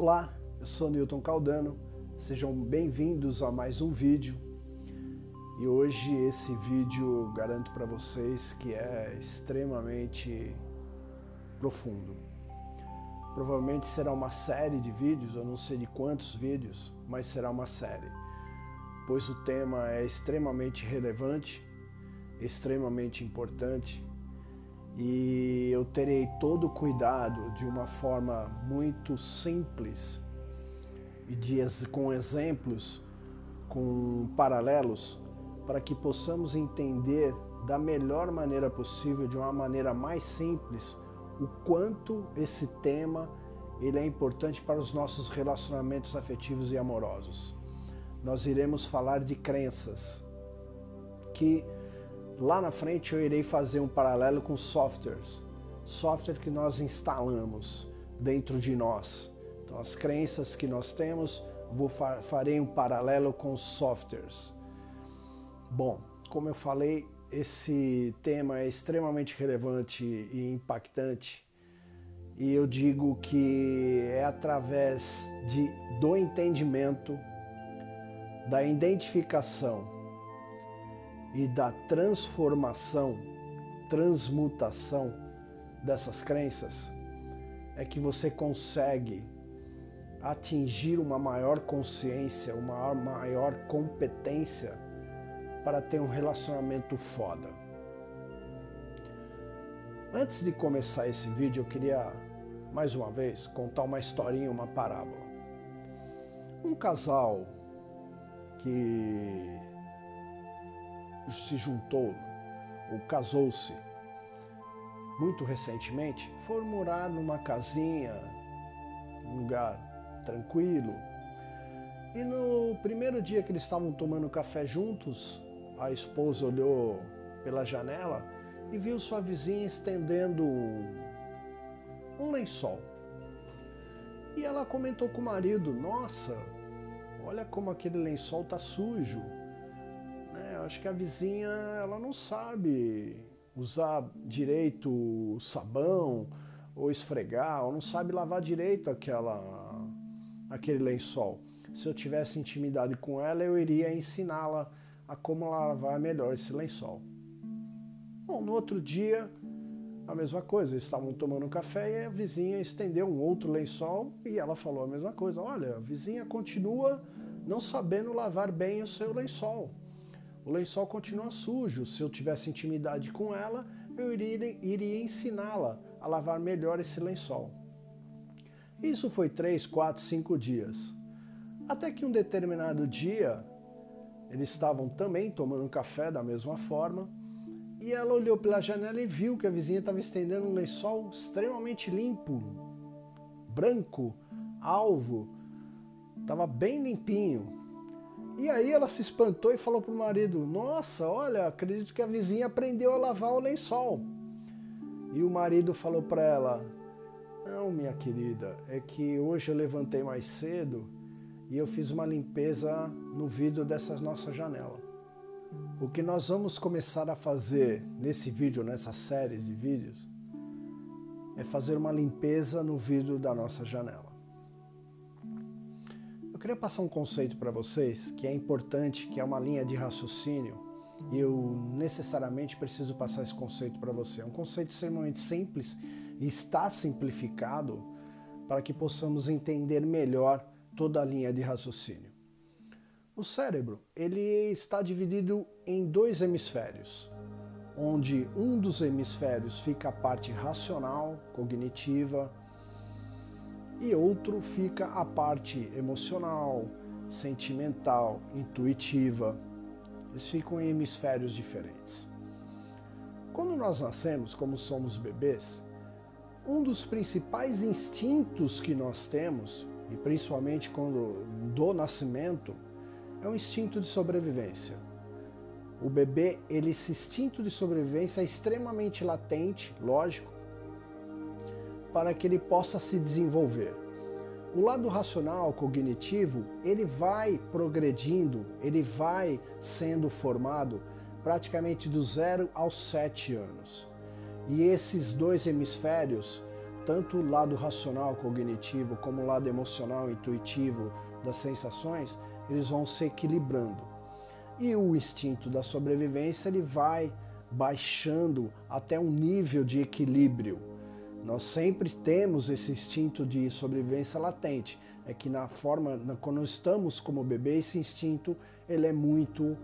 Olá, eu sou Newton Caldano, sejam bem-vindos a mais um vídeo. E hoje esse vídeo garanto para vocês que é extremamente profundo. Provavelmente será uma série de vídeos, eu não sei de quantos vídeos, mas será uma série, pois o tema é extremamente relevante, extremamente importante e eu terei todo o cuidado de uma forma muito simples e de, com exemplos, com paralelos, para que possamos entender da melhor maneira possível, de uma maneira mais simples, o quanto esse tema ele é importante para os nossos relacionamentos afetivos e amorosos. Nós iremos falar de crenças que Lá na frente eu irei fazer um paralelo com softwares, software que nós instalamos dentro de nós. Então as crenças que nós temos, vou farei um paralelo com softwares. Bom, como eu falei, esse tema é extremamente relevante e impactante. E eu digo que é através de, do entendimento, da identificação e da transformação, transmutação dessas crenças é que você consegue atingir uma maior consciência, uma maior competência para ter um relacionamento foda. Antes de começar esse vídeo, eu queria mais uma vez contar uma historinha, uma parábola. Um casal que se juntou ou casou-se muito recentemente, foram morar numa casinha, um lugar tranquilo. E no primeiro dia que eles estavam tomando café juntos, a esposa olhou pela janela e viu sua vizinha estendendo um, um lençol. E ela comentou com o marido: Nossa, olha como aquele lençol tá sujo acho que a vizinha ela não sabe usar direito sabão ou esfregar, ou não sabe lavar direito aquela aquele lençol. Se eu tivesse intimidade com ela, eu iria ensiná-la a como lavar melhor esse lençol. Bom, no outro dia, a mesma coisa, eles estavam tomando café e a vizinha estendeu um outro lençol e ela falou a mesma coisa. Olha, a vizinha continua não sabendo lavar bem o seu lençol o lençol continua sujo. Se eu tivesse intimidade com ela, eu iria, iria ensiná-la a lavar melhor esse lençol. Isso foi três, quatro, cinco dias. Até que um determinado dia, eles estavam também tomando café da mesma forma, e ela olhou pela janela e viu que a vizinha estava estendendo um lençol extremamente limpo, branco, alvo, estava bem limpinho. E aí ela se espantou e falou pro marido: Nossa, olha, acredito que a vizinha aprendeu a lavar o lençol. E o marido falou para ela: Não, minha querida, é que hoje eu levantei mais cedo e eu fiz uma limpeza no vidro dessa nossa janela. O que nós vamos começar a fazer nesse vídeo, nessas séries de vídeos, é fazer uma limpeza no vidro da nossa janela. Eu queria passar um conceito para vocês que é importante, que é uma linha de raciocínio, e eu necessariamente preciso passar esse conceito para você. É um conceito extremamente simples e está simplificado para que possamos entender melhor toda a linha de raciocínio. O cérebro, ele está dividido em dois hemisférios, onde um dos hemisférios fica a parte racional, cognitiva, e outro fica a parte emocional, sentimental, intuitiva. Eles ficam em hemisférios diferentes. Quando nós nascemos, como somos bebês, um dos principais instintos que nós temos, e principalmente quando do nascimento, é o instinto de sobrevivência. O bebê, ele, esse instinto de sobrevivência é extremamente latente, lógico, para que ele possa se desenvolver. O lado racional, cognitivo, ele vai progredindo, ele vai sendo formado praticamente do zero aos sete anos. E esses dois hemisférios tanto o lado racional, cognitivo, como o lado emocional, intuitivo das sensações, eles vão se equilibrando. E o instinto da sobrevivência ele vai baixando até um nível de equilíbrio. Nós sempre temos esse instinto de sobrevivência latente. É que na forma, quando estamos como bebê, esse instinto ele é muito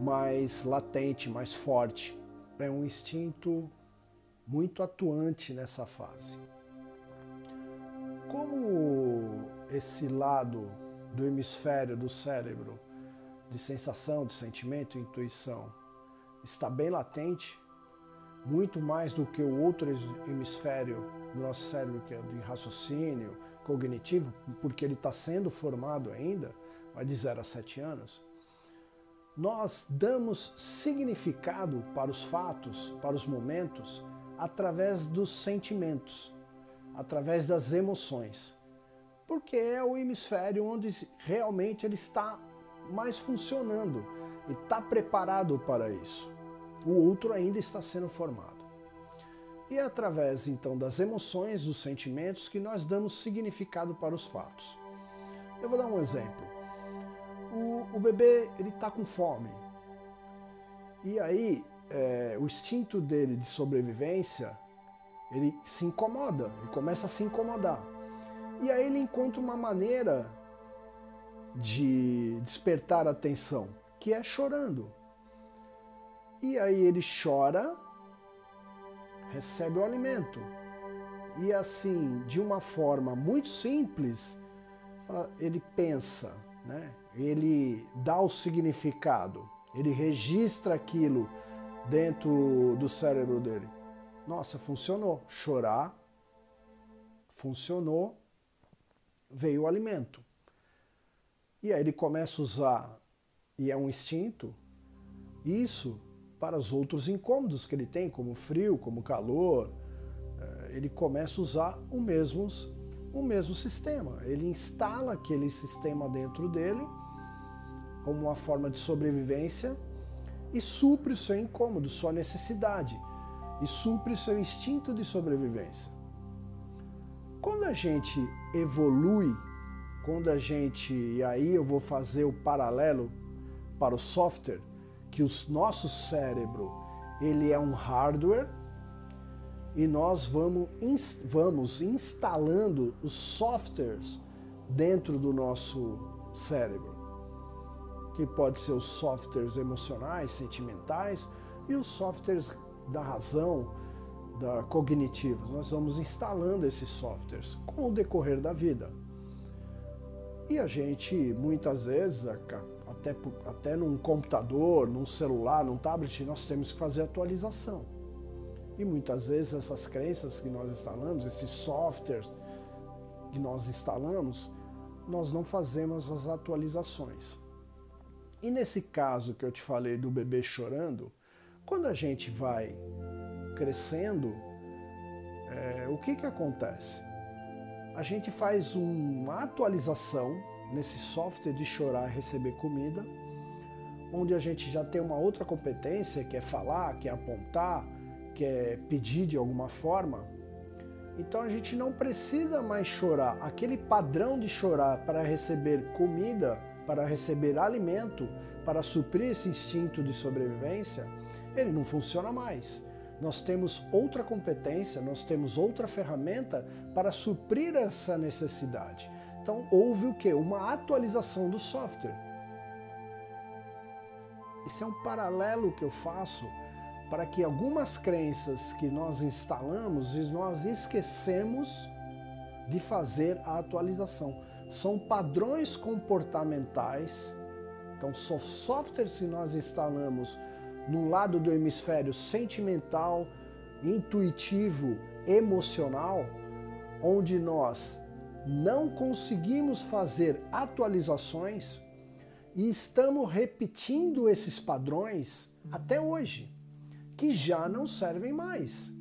mais latente, mais forte. É um instinto muito atuante nessa fase. Como esse lado do hemisfério do cérebro de sensação, de sentimento intuição está bem latente, muito mais do que o outro hemisfério do nosso cérebro, que é de raciocínio cognitivo, porque ele está sendo formado ainda, vai de 0 a 7 anos, nós damos significado para os fatos, para os momentos, através dos sentimentos, através das emoções. Porque é o hemisfério onde realmente ele está mais funcionando e está preparado para isso. O outro ainda está sendo formado. E é através então das emoções, dos sentimentos, que nós damos significado para os fatos. Eu vou dar um exemplo. O, o bebê ele está com fome. E aí é, o instinto dele de sobrevivência ele se incomoda, ele começa a se incomodar. E aí ele encontra uma maneira de despertar a atenção, que é chorando. E aí ele chora, recebe o alimento. E assim, de uma forma muito simples, ele pensa, né? ele dá o significado, ele registra aquilo dentro do cérebro dele. Nossa, funcionou. Chorar, funcionou, veio o alimento. E aí ele começa a usar, e é um instinto, isso para os outros incômodos que ele tem, como frio, como calor. Eh, ele começa a usar o mesmo, o mesmo sistema. Ele instala aquele sistema dentro dele como uma forma de sobrevivência e supre o seu incômodo, sua necessidade e supre o seu instinto de sobrevivência. Quando a gente evolui, quando a gente, e aí eu vou fazer o paralelo para o software, que o nosso cérebro, ele é um hardware e nós vamos, vamos instalando os softwares dentro do nosso cérebro que pode ser os softwares emocionais, sentimentais e os softwares da razão, da cognitivos. Nós vamos instalando esses softwares com o decorrer da vida. E a gente, muitas vezes, até, até num computador, num celular, num tablet, nós temos que fazer atualização. E muitas vezes essas crenças que nós instalamos, esses softwares que nós instalamos, nós não fazemos as atualizações. E nesse caso que eu te falei do bebê chorando, quando a gente vai crescendo, é, o que, que acontece? A gente faz uma atualização nesse software de chorar e receber comida, onde a gente já tem uma outra competência, que é falar, que é apontar, que é pedir de alguma forma. Então a gente não precisa mais chorar. Aquele padrão de chorar para receber comida para receber alimento, para suprir esse instinto de sobrevivência, ele não funciona mais. Nós temos outra competência, nós temos outra ferramenta para suprir essa necessidade. Então houve o que? Uma atualização do software. Esse é um paralelo que eu faço para que algumas crenças que nós instalamos, nós esquecemos de fazer a atualização são padrões comportamentais. Então, são softwares que nós instalamos no lado do hemisfério sentimental, intuitivo, emocional, onde nós não conseguimos fazer atualizações e estamos repetindo esses padrões até hoje, que já não servem mais.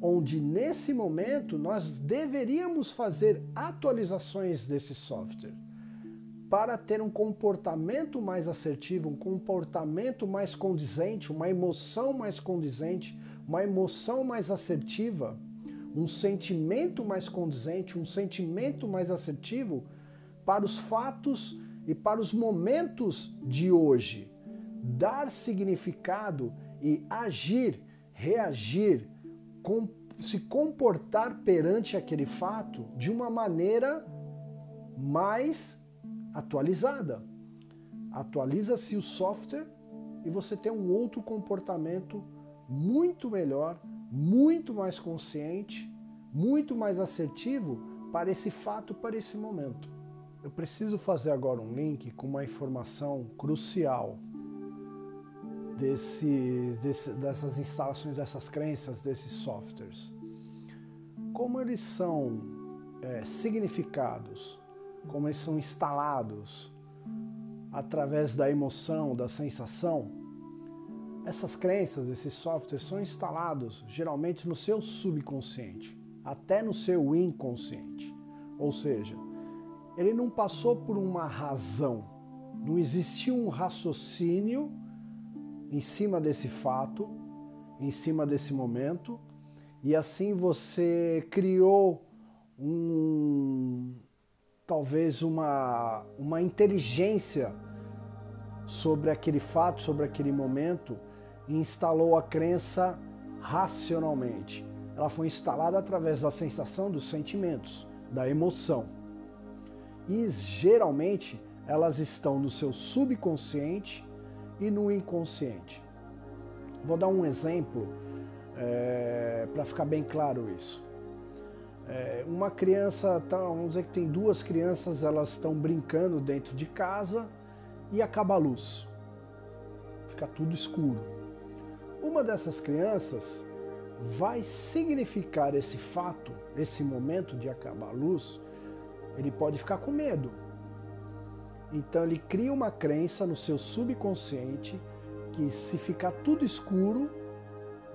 Onde nesse momento nós deveríamos fazer atualizações desse software para ter um comportamento mais assertivo, um comportamento mais condizente, uma emoção mais condizente, uma emoção mais assertiva, um sentimento mais condizente, um sentimento mais assertivo para os fatos e para os momentos de hoje. Dar significado e agir, reagir, com, se comportar perante aquele fato de uma maneira mais atualizada. Atualiza-se o software e você tem um outro comportamento muito melhor, muito mais consciente, muito mais assertivo para esse fato, para esse momento. Eu preciso fazer agora um link com uma informação crucial desse, desse, dessas instalações, dessas crenças, desses softwares. Como eles são é, significados, como eles são instalados através da emoção, da sensação, essas crenças, esses softwares são instalados geralmente no seu subconsciente, até no seu inconsciente. Ou seja, ele não passou por uma razão, não existiu um raciocínio em cima desse fato, em cima desse momento, e assim você criou um talvez uma, uma inteligência sobre aquele fato, sobre aquele momento, e instalou a crença racionalmente. Ela foi instalada através da sensação dos sentimentos, da emoção e geralmente elas estão no seu subconsciente e no inconsciente. Vou dar um exemplo é, para ficar bem claro isso. É, uma criança, tá, vamos dizer que tem duas crianças, elas estão brincando dentro de casa e acaba a luz. Fica tudo escuro. Uma dessas crianças vai significar esse fato, esse momento de acabar a luz, ele pode ficar com medo. Então ele cria uma crença no seu subconsciente que se ficar tudo escuro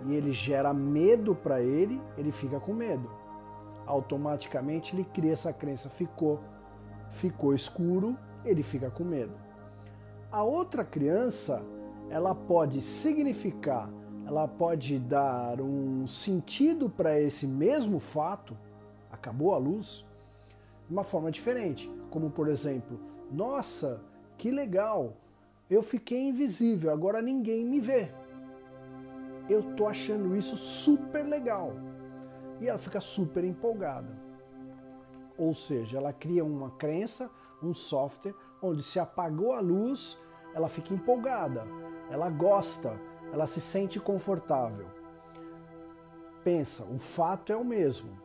e ele gera medo para ele, ele fica com medo. Automaticamente ele cria essa crença, ficou ficou escuro, ele fica com medo. A outra criança, ela pode significar, ela pode dar um sentido para esse mesmo fato, acabou a luz, de uma forma diferente. Como, por exemplo, nossa, que legal, eu fiquei invisível, agora ninguém me vê. Eu tô achando isso super legal. E ela fica super empolgada. Ou seja, ela cria uma crença, um software, onde se apagou a luz, ela fica empolgada, ela gosta, ela se sente confortável. Pensa, o fato é o mesmo,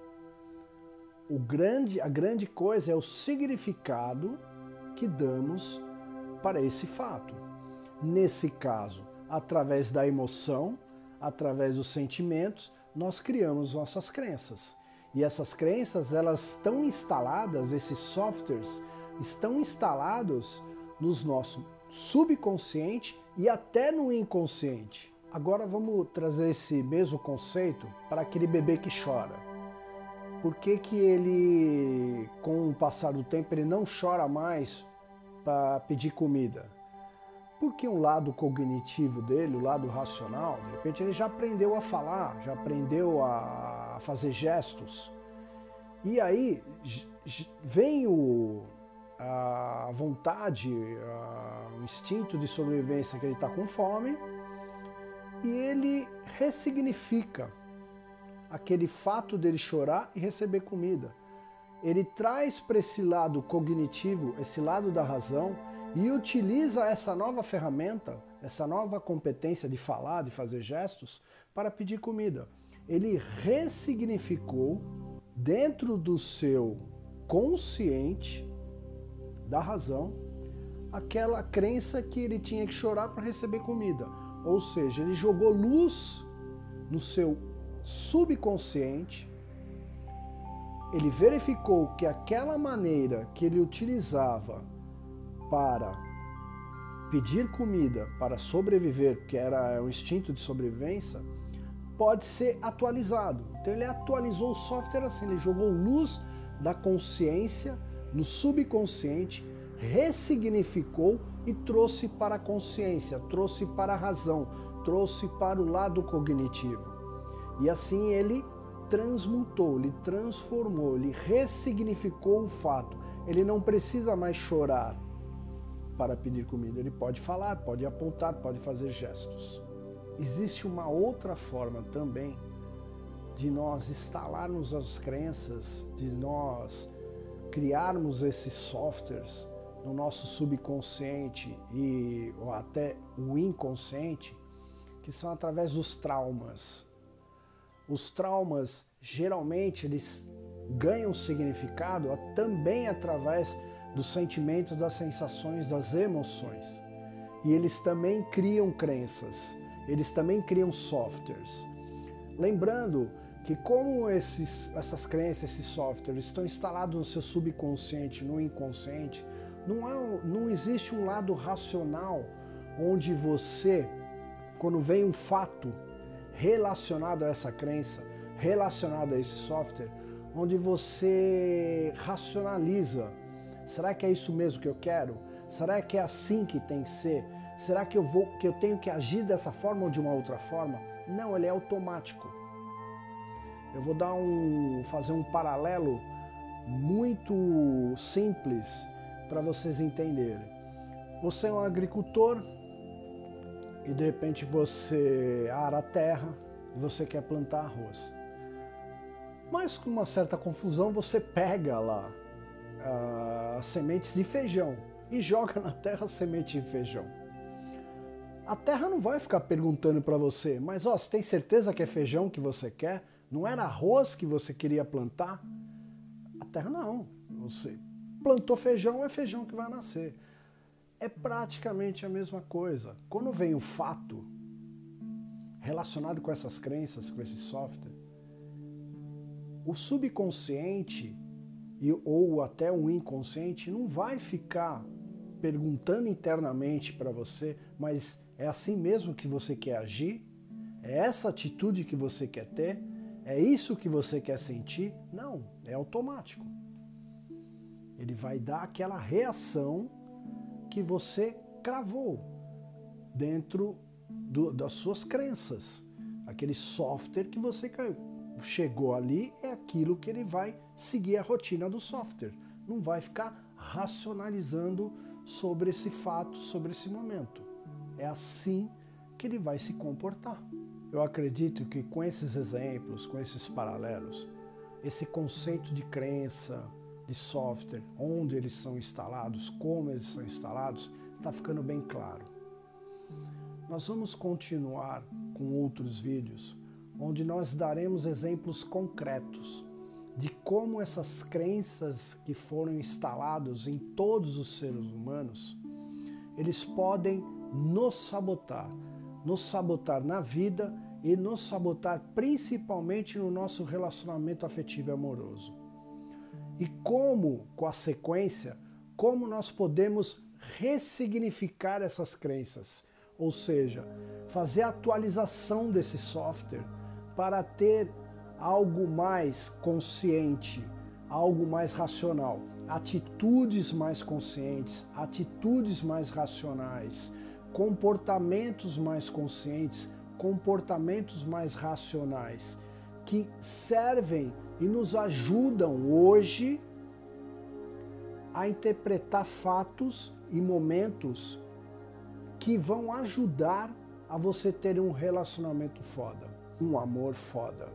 o grande, a grande coisa é o significado que damos para esse fato. Nesse caso, através da emoção, através dos sentimentos, nós criamos nossas crenças. E essas crenças, elas estão instaladas, esses softwares estão instalados nos nosso subconsciente e até no inconsciente. Agora vamos trazer esse mesmo conceito para aquele bebê que chora por que, que ele, com o passar do tempo, ele não chora mais para pedir comida? Porque um lado cognitivo dele, o lado racional, de repente ele já aprendeu a falar, já aprendeu a fazer gestos. E aí vem o, a vontade, a, o instinto de sobrevivência que ele está com fome e ele ressignifica aquele fato dele chorar e receber comida. Ele traz para esse lado cognitivo, esse lado da razão, e utiliza essa nova ferramenta, essa nova competência de falar, de fazer gestos, para pedir comida. Ele ressignificou dentro do seu consciente da razão aquela crença que ele tinha que chorar para receber comida. Ou seja, ele jogou luz no seu subconsciente, ele verificou que aquela maneira que ele utilizava para pedir comida, para sobreviver, que era o instinto de sobrevivência, pode ser atualizado. Então ele atualizou o software assim, ele jogou luz da consciência no subconsciente, ressignificou e trouxe para a consciência, trouxe para a razão, trouxe para o lado cognitivo. E assim ele transmutou, ele transformou, ele ressignificou o fato. Ele não precisa mais chorar para pedir comida, ele pode falar, pode apontar, pode fazer gestos. Existe uma outra forma também de nós instalarmos as crenças, de nós criarmos esses softwares no nosso subconsciente e ou até o inconsciente, que são através dos traumas. Os traumas geralmente eles ganham significado também através dos sentimentos, das sensações, das emoções. E eles também criam crenças, eles também criam softwares. Lembrando que como esses, essas crenças, esses softwares estão instalados no seu subconsciente, no inconsciente, não, é, não existe um lado racional onde você, quando vem um fato relacionado a essa crença, relacionado a esse software, onde você racionaliza. Será que é isso mesmo que eu quero? Será que é assim que tem que ser? Será que eu vou que eu tenho que agir dessa forma ou de uma outra forma? Não, ele é automático. Eu vou dar um fazer um paralelo muito simples para vocês entenderem. Você é um agricultor e de repente você ara a terra e você quer plantar arroz. Mas com uma certa confusão você pega lá as sementes de feijão e joga na terra semente de feijão. A terra não vai ficar perguntando para você, mas ó, você tem certeza que é feijão que você quer? Não era arroz que você queria plantar? A terra não. Você plantou feijão, é feijão que vai nascer. É praticamente a mesma coisa. Quando vem o fato relacionado com essas crenças, com esse software, o subconsciente e, ou até o inconsciente não vai ficar perguntando internamente para você, mas é assim mesmo que você quer agir? É essa atitude que você quer ter? É isso que você quer sentir? Não, é automático. Ele vai dar aquela reação que você cravou dentro do, das suas crenças. Aquele software que você chegou ali é aquilo que ele vai seguir a rotina do software. Não vai ficar racionalizando sobre esse fato, sobre esse momento. É assim que ele vai se comportar. Eu acredito que com esses exemplos, com esses paralelos, esse conceito de crença, de software, onde eles são instalados, como eles são instalados, está ficando bem claro. Nós vamos continuar com outros vídeos onde nós daremos exemplos concretos de como essas crenças que foram instalados em todos os seres humanos, eles podem nos sabotar, nos sabotar na vida e nos sabotar principalmente no nosso relacionamento afetivo e amoroso. E como, com a sequência, como nós podemos ressignificar essas crenças, ou seja, fazer a atualização desse software para ter algo mais consciente, algo mais racional, atitudes mais conscientes, atitudes mais racionais, comportamentos mais conscientes, comportamentos mais racionais, que servem e nos ajudam hoje a interpretar fatos e momentos que vão ajudar a você ter um relacionamento foda, um amor foda.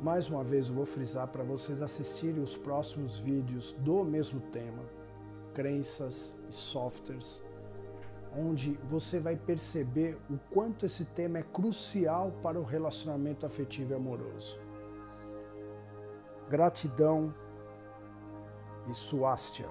Mais uma vez eu vou frisar para vocês assistirem os próximos vídeos do mesmo tema, crenças e softwares, onde você vai perceber o quanto esse tema é crucial para o relacionamento afetivo e amoroso gratidão e suástia.